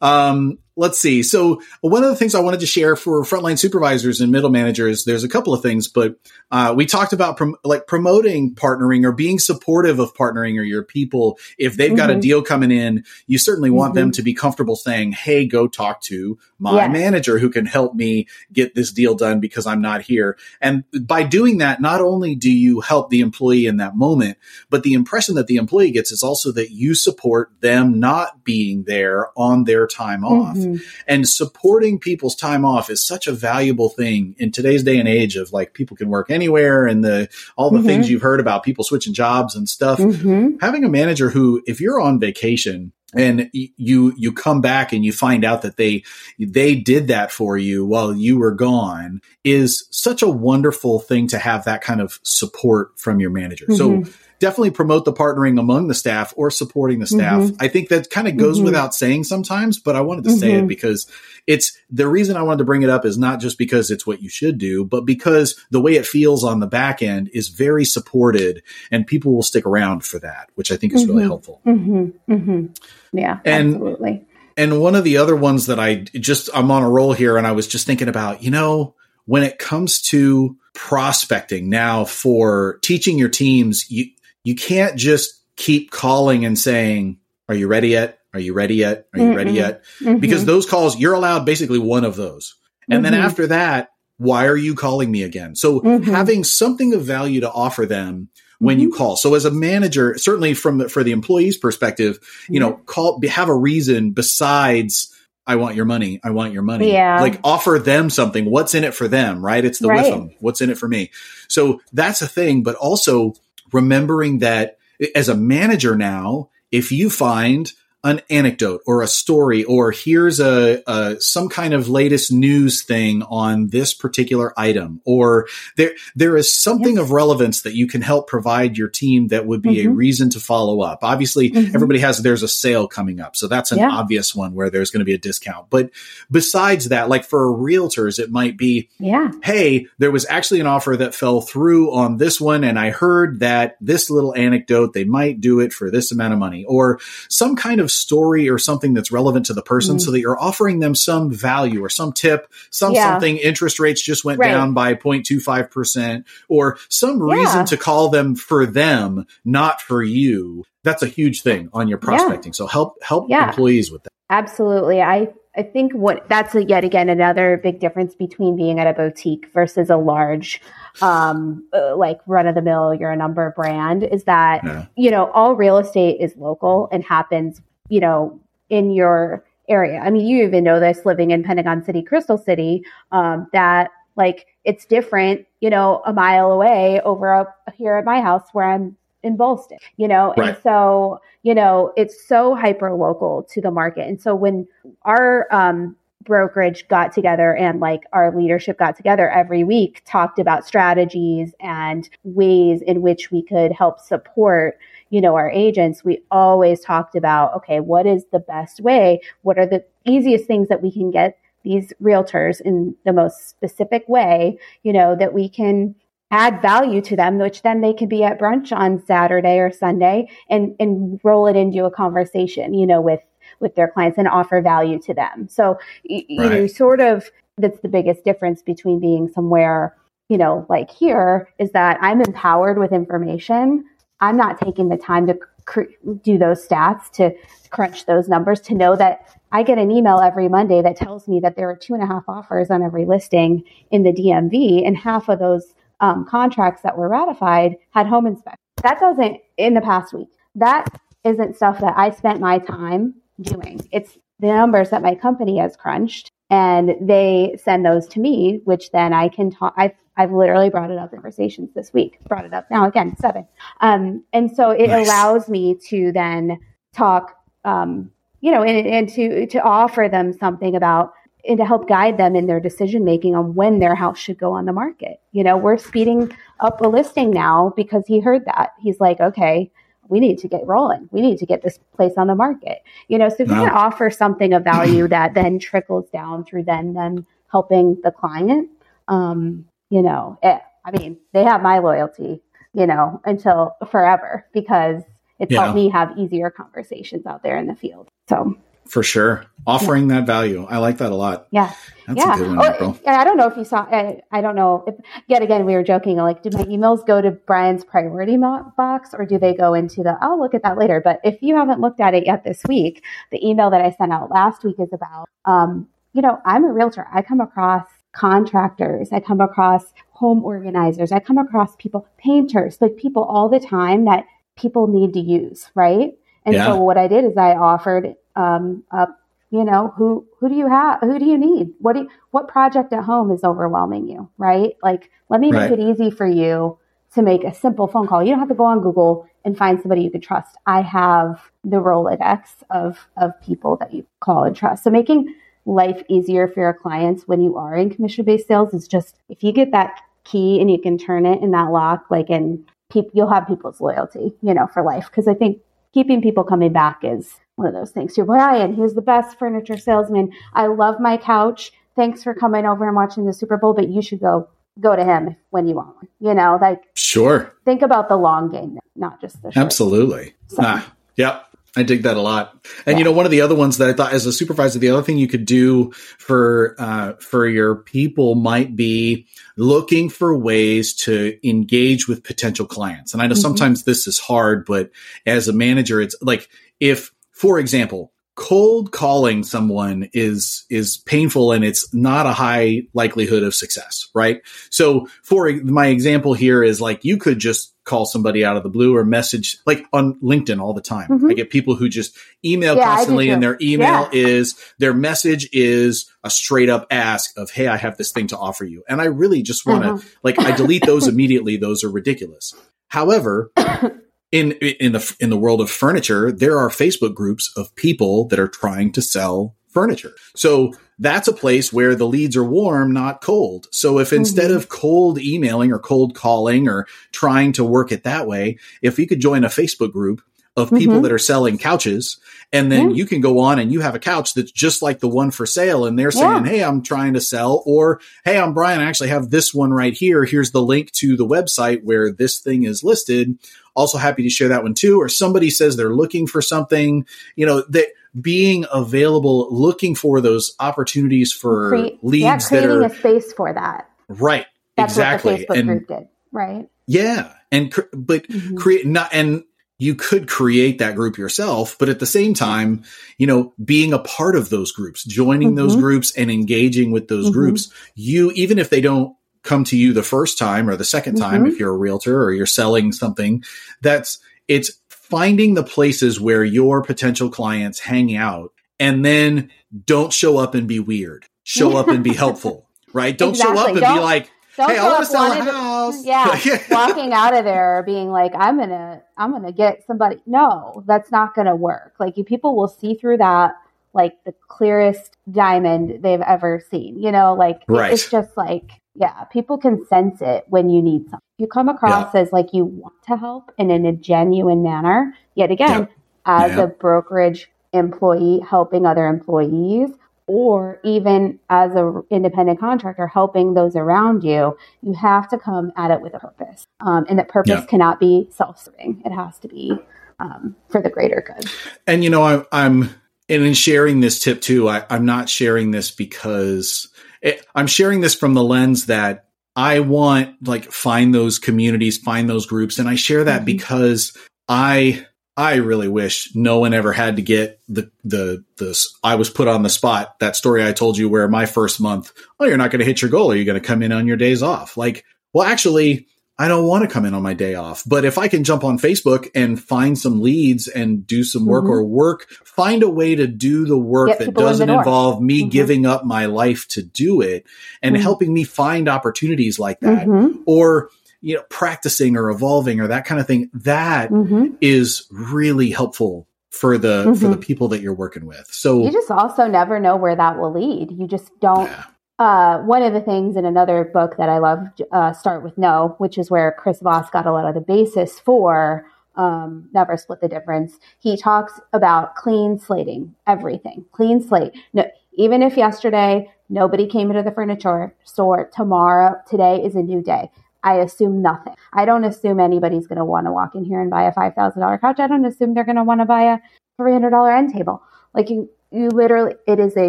Um, let's see. So one of the things I wanted to share for frontline supervisors and middle managers, there's a couple of things, but uh, we talked about prom- like promoting partnering or being supportive of partnering or your people. If they've mm-hmm. got a mm-hmm. deal coming in, you certainly want mm-hmm. them to be comfortable saying, "Hey, go talk to my yes. manager who can help me get this deal done because I'm not here." And by doing that, not only do you help the employee in that moment, but the impression that the employee gets is also that you support them not being there on their time off. Mm-hmm. And supporting people's time off is such a valuable thing in today's day and age of like people can work anywhere and the all the mm-hmm. things you've heard about people switching jobs and stuff. Mm-hmm. Having a manager who if you're on vacation and you you come back and you find out that they they did that for you while you were gone is such a wonderful thing to have that kind of support from your manager. Mm-hmm. So definitely promote the partnering among the staff or supporting the staff. Mm-hmm. I think that kind of goes mm-hmm. without saying sometimes, but I wanted to mm-hmm. say it mm-hmm. because it's the reason I wanted to bring it up is not just because it's what you should do, but because the way it feels on the back end is very supported and people will stick around for that, which I think is really mm-hmm. helpful. Mm-hmm. Yeah, and, absolutely. And one of the other ones that I just, I'm on a roll here and I was just thinking about, you know, when it comes to prospecting now for teaching your teams, you, you can't just keep calling and saying, Are you ready yet? Are you ready yet? Are you mm ready yet? Mm-hmm. Because those calls, you're allowed basically one of those. And mm-hmm. then after that, why are you calling me again? So mm-hmm. having something of value to offer them when you mm-hmm. call. So as a manager, certainly from the, for the employee's perspective, you know, call, have a reason besides, I want your money. I want your money. Yeah. Like offer them something. What's in it for them, right? It's the right. with them. What's in it for me? So that's a thing, but also remembering that as a manager now, if you find an anecdote or a story or here's a, a, some kind of latest news thing on this particular item or there there is something yes. of relevance that you can help provide your team that would be mm-hmm. a reason to follow up obviously mm-hmm. everybody has there's a sale coming up so that's an yeah. obvious one where there's going to be a discount but besides that like for realtors it might be yeah hey there was actually an offer that fell through on this one and i heard that this little anecdote they might do it for this amount of money or some kind of of story or something that's relevant to the person mm. so that you're offering them some value or some tip, some yeah. something interest rates just went right. down by 0.25% or some yeah. reason to call them for them, not for you. That's a huge thing on your prospecting. Yeah. So help help employees with that. Absolutely. I I think what that's a, yet again another big difference between being at a boutique versus a large, um, uh, like run of the mill, you're a number brand is that, yeah. you know, all real estate is local and happens you know, in your area. I mean, you even know this living in Pentagon City, Crystal City, um, that like it's different, you know, a mile away over up here at my house where I'm in Ballston, you know, right. and so, you know, it's so hyper local to the market. And so when our, um, brokerage got together and like our leadership got together every week talked about strategies and ways in which we could help support you know, our agents, we always talked about, okay, what is the best way? What are the easiest things that we can get these realtors in the most specific way, you know, that we can add value to them, which then they can be at brunch on Saturday or Sunday and, and roll it into a conversation, you know, with, with their clients and offer value to them. So, you, right. you know, sort of that's the biggest difference between being somewhere, you know, like here is that I'm empowered with information I'm not taking the time to cr- do those stats, to crunch those numbers, to know that I get an email every Monday that tells me that there are two and a half offers on every listing in the DMV, and half of those um, contracts that were ratified had home inspection. That doesn't in the past week. That isn't stuff that I spent my time doing. It's the numbers that my company has crunched and they send those to me, which then I can talk. I've, I've literally brought it up in conversations this week, brought it up now again, seven. Um, and so it nice. allows me to then talk, um, you know, and, and to to offer them something about and to help guide them in their decision making on when their house should go on the market. You know, we're speeding up a listing now because he heard that. He's like, okay, we need to get rolling. We need to get this place on the market. You know, so if you can offer something of value that then trickles down through then then helping the client, um, you know, it, I mean, they have my loyalty, you know, until forever because it's yeah. helped me have easier conversations out there in the field. So for sure, offering yeah. that value, I like that a lot. Yeah, That's a good yeah. One, oh, I don't know if you saw. I, I don't know. If, yet again, we were joking. Like, do my emails go to Brian's priority box, or do they go into the? I'll look at that later. But if you haven't looked at it yet this week, the email that I sent out last week is about. Um, you know, I'm a realtor. I come across contractors. I come across home organizers. I come across people, painters, like people all the time that people need to use, right? And yeah. so what I did is I offered um, up, you know, who who do you have? Who do you need? What do you, what project at home is overwhelming you, right? Like, let me make right. it easy for you to make a simple phone call. You don't have to go on Google and find somebody you can trust. I have the Rolodex of of people that you call and trust. So making life easier for your clients when you are in commission based sales is just if you get that key and you can turn it in that lock, like and people, you'll have people's loyalty, you know, for life. Because I think keeping people coming back is one of those things. You're Brian, he's the best furniture salesman. I love my couch. Thanks for coming over and watching the Super Bowl, but you should go go to him when you want one. You know, like sure. Think about the long game, not just the short. absolutely. So. Ah, yep. I dig that a lot. And yeah. you know, one of the other ones that I thought as a supervisor, the other thing you could do for uh, for your people might be looking for ways to engage with potential clients. And I know mm-hmm. sometimes this is hard, but as a manager, it's like if, for example, cold calling someone is is painful and it's not a high likelihood of success right so for my example here is like you could just call somebody out of the blue or message like on linkedin all the time mm-hmm. i get people who just email yeah, constantly and their email yeah. is their message is a straight up ask of hey i have this thing to offer you and i really just want to uh-huh. like i delete those immediately those are ridiculous however in in the in the world of furniture, there are Facebook groups of people that are trying to sell furniture. So that's a place where the leads are warm, not cold. So if instead mm-hmm. of cold emailing or cold calling or trying to work it that way, if you could join a Facebook group of people mm-hmm. that are selling couches and then yeah. you can go on and you have a couch that's just like the one for sale and they're saying yeah. hey i'm trying to sell or hey i'm brian i actually have this one right here here's the link to the website where this thing is listed also happy to share that one too or somebody says they're looking for something you know that being available looking for those opportunities for leads yeah, creating that are a space for that right that's exactly what the facebook and, group did right yeah and but mm-hmm. create not and you could create that group yourself, but at the same time, you know, being a part of those groups, joining mm-hmm. those groups and engaging with those mm-hmm. groups, you, even if they don't come to you the first time or the 2nd mm-hmm. time, if you're a realtor or you're selling something, that's, it's finding the places where your potential clients hang out and then don't show up and be weird. Show up and be helpful, right? Don't exactly. show up and don't, be like, don't hey, I want to sell a house. Yeah, walking out of there being like, I'm gonna, I'm gonna get somebody. No, that's not gonna work. Like you, people will see through that like the clearest diamond they've ever seen. You know, like right. it's just like, yeah, people can sense it when you need something. You come across yeah. as like you want to help and in a genuine manner. Yet again, yeah. as yeah. a brokerage employee helping other employees or even as an independent contractor helping those around you, you have to come at it with a purpose. Um, and that purpose yeah. cannot be self serving, it has to be um, for the greater good. And, you know, I, I'm, and in sharing this tip too, I, I'm not sharing this because it, I'm sharing this from the lens that I want like find those communities, find those groups. And I share that mm-hmm. because I I really wish no one ever had to get the, the, the, I was put on the spot. That story I told you where my first month, oh, you're not going to hit your goal. Are you going to come in on your days off? Like, well, actually, I don't want to come in on my day off. But if I can jump on Facebook and find some leads and do some work mm-hmm. or work, find a way to do the work Get that doesn't in involve me mm-hmm. giving up my life to do it and mm-hmm. helping me find opportunities like that mm-hmm. or you know, practicing or evolving or that kind of thing, That mm-hmm. is really helpful for the mm-hmm. for the people that you're working with. So you just also never know where that will lead. You just don't. Yeah. Uh, one of the things in another book that I love, uh, Start with No, which is where Chris Voss got a lot of the basis for um, Never Split the Difference. He talks about clean slating everything, clean slate. No, even if yesterday nobody came into the furniture store, tomorrow, today is a new day. I assume nothing. I don't assume anybody's going to want to walk in here and buy a $5,000 couch. I don't assume they're going to want to buy a $300 end table. Like you, you literally, it is a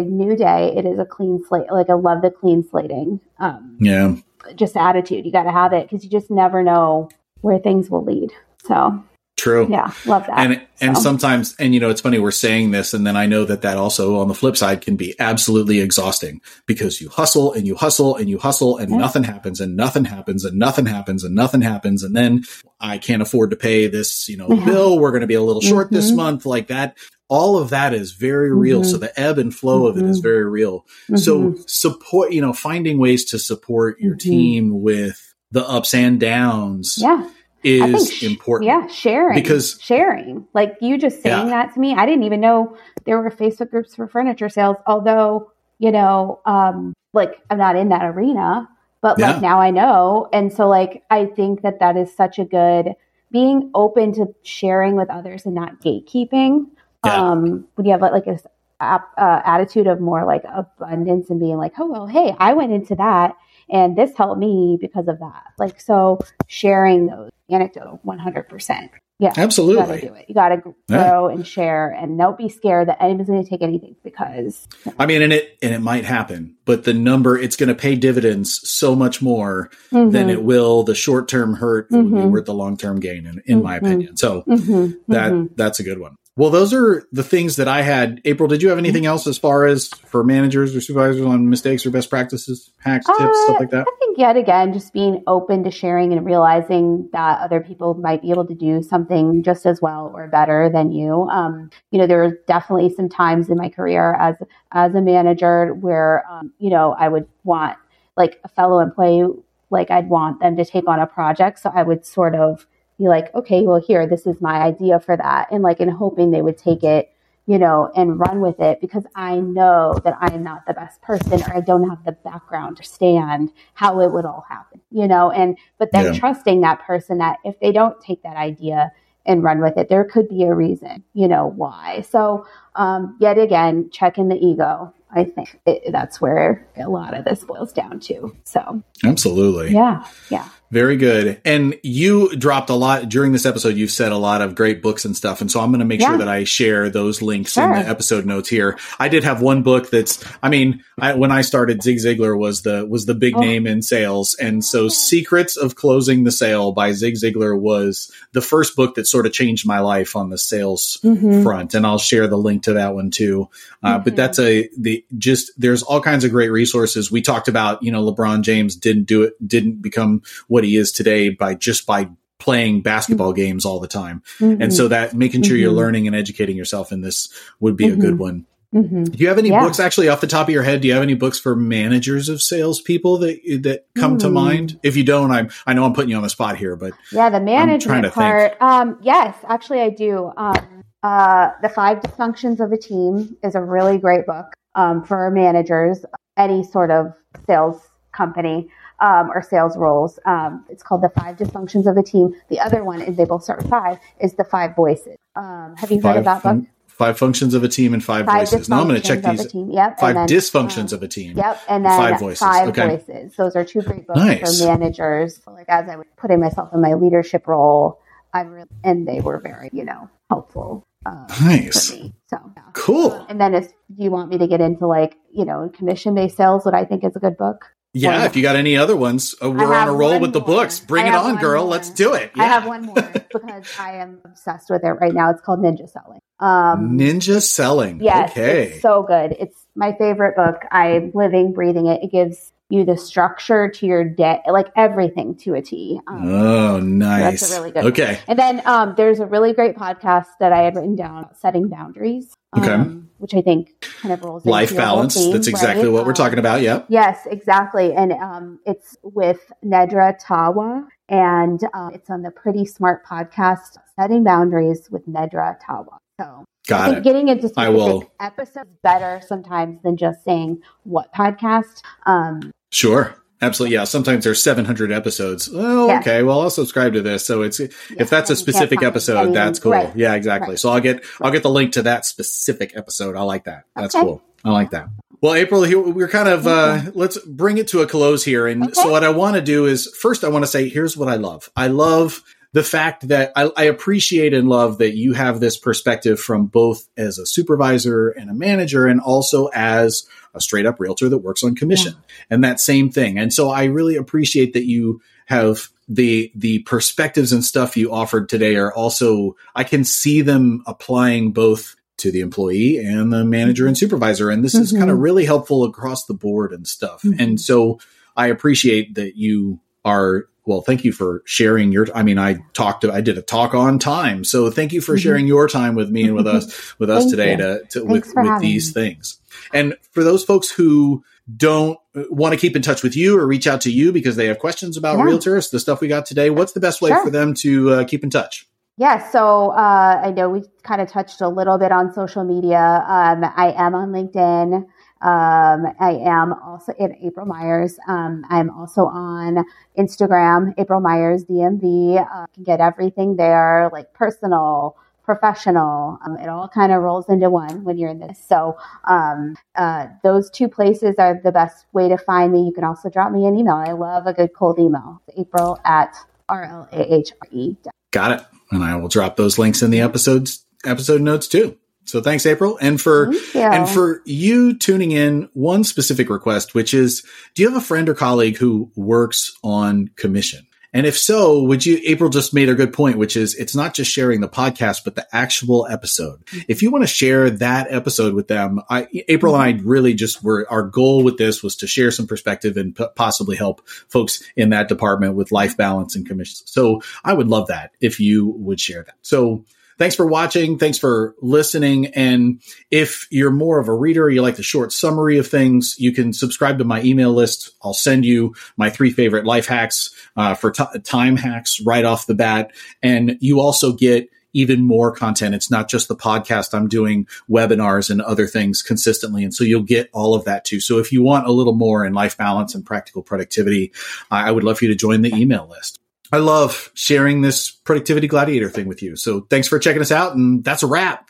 new day. It is a clean slate. Like I love the clean slating. Um, yeah. Just attitude. You got to have it because you just never know where things will lead. So True. Yeah, love that. And and so. sometimes, and you know, it's funny we're saying this, and then I know that that also on the flip side can be absolutely exhausting because you hustle and you hustle and you hustle and nothing happens and nothing happens and nothing happens and nothing happens and then I can't afford to pay this, you know, yeah. bill. We're going to be a little short mm-hmm. this month, like that. All of that is very real. Mm-hmm. So the ebb and flow mm-hmm. of it is mm-hmm. very real. So mm-hmm. support, you know, finding ways to support your mm-hmm. team with the ups and downs. Yeah is sh- important. Yeah, sharing because sharing, like you just saying yeah. that to me, I didn't even know there were Facebook groups for furniture sales. Although you know, um, like I'm not in that arena, but yeah. like now I know, and so like I think that that is such a good being open to sharing with others and not gatekeeping. Yeah. Um, when you have like a uh, attitude of more like abundance and being like, oh well, hey, I went into that and this helped me because of that. Like, so sharing those anecdotal 100%. Yeah. Absolutely. You got to do it. You got to grow yeah. and share and don't be scared that anybody's going to take anything because. I mean, and it, and it might happen, but the number, it's going to pay dividends so much more mm-hmm. than it will the short term hurt mm-hmm. worth the long term gain, in, in mm-hmm. my opinion. So mm-hmm. that, mm-hmm. that's a good one. Well, those are the things that I had. April, did you have anything else as far as for managers or supervisors on mistakes or best practices, hacks, tips, uh, stuff like that? I think yet again, just being open to sharing and realizing that other people might be able to do something just as well or better than you. Um, you know, there are definitely some times in my career as as a manager where um, you know I would want like a fellow employee, like I'd want them to take on a project, so I would sort of be like, okay, well, here, this is my idea for that. And like, in hoping they would take it, you know, and run with it because I know that I am not the best person or I don't have the background to understand how it would all happen, you know, and, but then yeah. trusting that person that if they don't take that idea, and run with it. There could be a reason, you know, why. So, um, yet again, check in the ego. I think it, that's where a lot of this boils down to. So, absolutely. Yeah. Yeah. Very good. And you dropped a lot during this episode. You've said a lot of great books and stuff. And so I'm going to make yeah. sure that I share those links sure. in the episode notes here. I did have one book that's, I mean, I, when I started, Zig Ziglar was the, was the big oh. name in sales. And so Secrets of Closing the Sale by Zig Ziglar was the first book that sort of changed my life on the sales mm-hmm. front. And I'll share the link to that one too. Uh, mm-hmm. but that's a, the, just, there's all kinds of great resources. We talked about, you know, LeBron James didn't do it, didn't become what he is today by just by playing basketball mm-hmm. games all the time. Mm-hmm. And so that making sure mm-hmm. you're learning and educating yourself in this would be a good mm-hmm. one. Mm-hmm. Do you have any yeah. books actually off the top of your head? Do you have any books for managers of salespeople that that come to mind? If you don't, I'm I know I'm putting you on the spot here, but yeah, the management part. Um, yes, actually, I do. Um, uh, the Five Dysfunctions of a Team is a really great book um, for managers, any sort of sales company um, or sales roles. Um, it's called the five dysfunctions of a team. The other one is they both start with five is the five voices. Um, have you five, heard of that book? Five functions of a team and five, five voices. Now I'm going to check these. Yep. Five then, dysfunctions um, of a team. Yep. And then five voices. Five okay. voices. Those are two great books nice. for managers. Like as I was putting myself in my leadership role, I really, and they were very, you know, helpful. Uh, nice. So yeah. cool. Uh, and then if you want me to get into like, you know, commission based sales, what I think is a good book. Yeah, if you got any other ones, uh, we're on a roll with the books. Bring it on, girl. More. Let's do it. Yeah. I have one more because I am obsessed with it right now. It's called Ninja Selling. Um, Ninja Selling. Yes, okay. it's so good. It's my favorite book. I'm living, breathing it. It gives you the structure to your day, like everything to a T. Um, oh, nice. So that's a really good. Okay. One. And then um, there's a really great podcast that I had written down, setting boundaries. Okay. Um, which I think kind of rolls life balance. That's exactly right? what we're talking about. Yeah. Yes, exactly. And um, it's with Nedra Tawwab, and um, it's on the Pretty Smart podcast, setting boundaries with Nedra Tawwab. So Got I think it. getting into specific I will. episodes better sometimes than just saying what podcast. Um, Sure. Absolutely. Yeah. Sometimes there's 700 episodes. Oh, Yeah. okay. Well, I'll subscribe to this. So it's, Yeah, if that's a and you can't specific episode, anything. that's cool. Right. Yeah, exactly. Right. So I'll get, I'll get the link to that specific episode. I like that. That's Okay. cool. I like that. Well, April, we're kind of, uh, let's bring it to a close here. And Okay. so what I want to do is first, I want to say, here's what I love. I love the fact that I, I appreciate and love that you have this perspective from both as a supervisor and a manager and also as a straight up realtor that works on commission and that same thing. And so I really appreciate that you have the the perspectives and stuff you offered today are also I can see them applying both to the employee and the manager and supervisor and this is Mhm. kind of really helpful across the board and stuff. Mhm. And so I appreciate that you are well, thank you for sharing your I mean I talked to I did a talk on time. So thank you for Mhm. sharing your time with me and with us with us today you. to, to with with these me. things. And for those folks who don't want to keep in touch with you or reach out to you because they have questions about Yeah. realtors, the stuff we got today, what's the best way Sure. for them to uh, keep in touch? Yeah, so uh, I know we kind of touched a little bit on social media. Um, I am on LinkedIn. Um, I am also in April Myers. Um, I'm also on Instagram, April Myers DMV. Uh, you can get everything there, like personal, professional. Um, it all kind of rolls into one when you're in this. So um, uh, those two places are the best way to find me. You can also drop me an email. I love a good cold email. It's April at R-L-A-H-R-E. Got it. And I will drop those links in the episodes episode notes too. So thanks, April. And for and for you tuning in, one specific request, which is do you have a friend or colleague who works on commission? And if so, would you, April just made a good point, which is it's not just sharing the podcast, but the actual episode. If you want to share that episode with them, I, April and I mm-hmm. really just were, our goal with this was to share some perspective and p- possibly help folks in that department with life balance and commissions. So I would love that if you would share that. So thanks for watching. Thanks for listening. And if you're more of a reader, you like the short summary of things, you can subscribe to my email list. I'll send you my three favorite life hacks uh, for t- time hacks right off the bat. And you also get even more content. It's not just the podcast. I'm doing webinars and other things consistently. And so you'll get all of that too. So if you want a little more in life balance and practical productivity, I I would love for you to join the email list. I love sharing this productivity gladiator thing with you. So thanks for checking us out. And that's a wrap.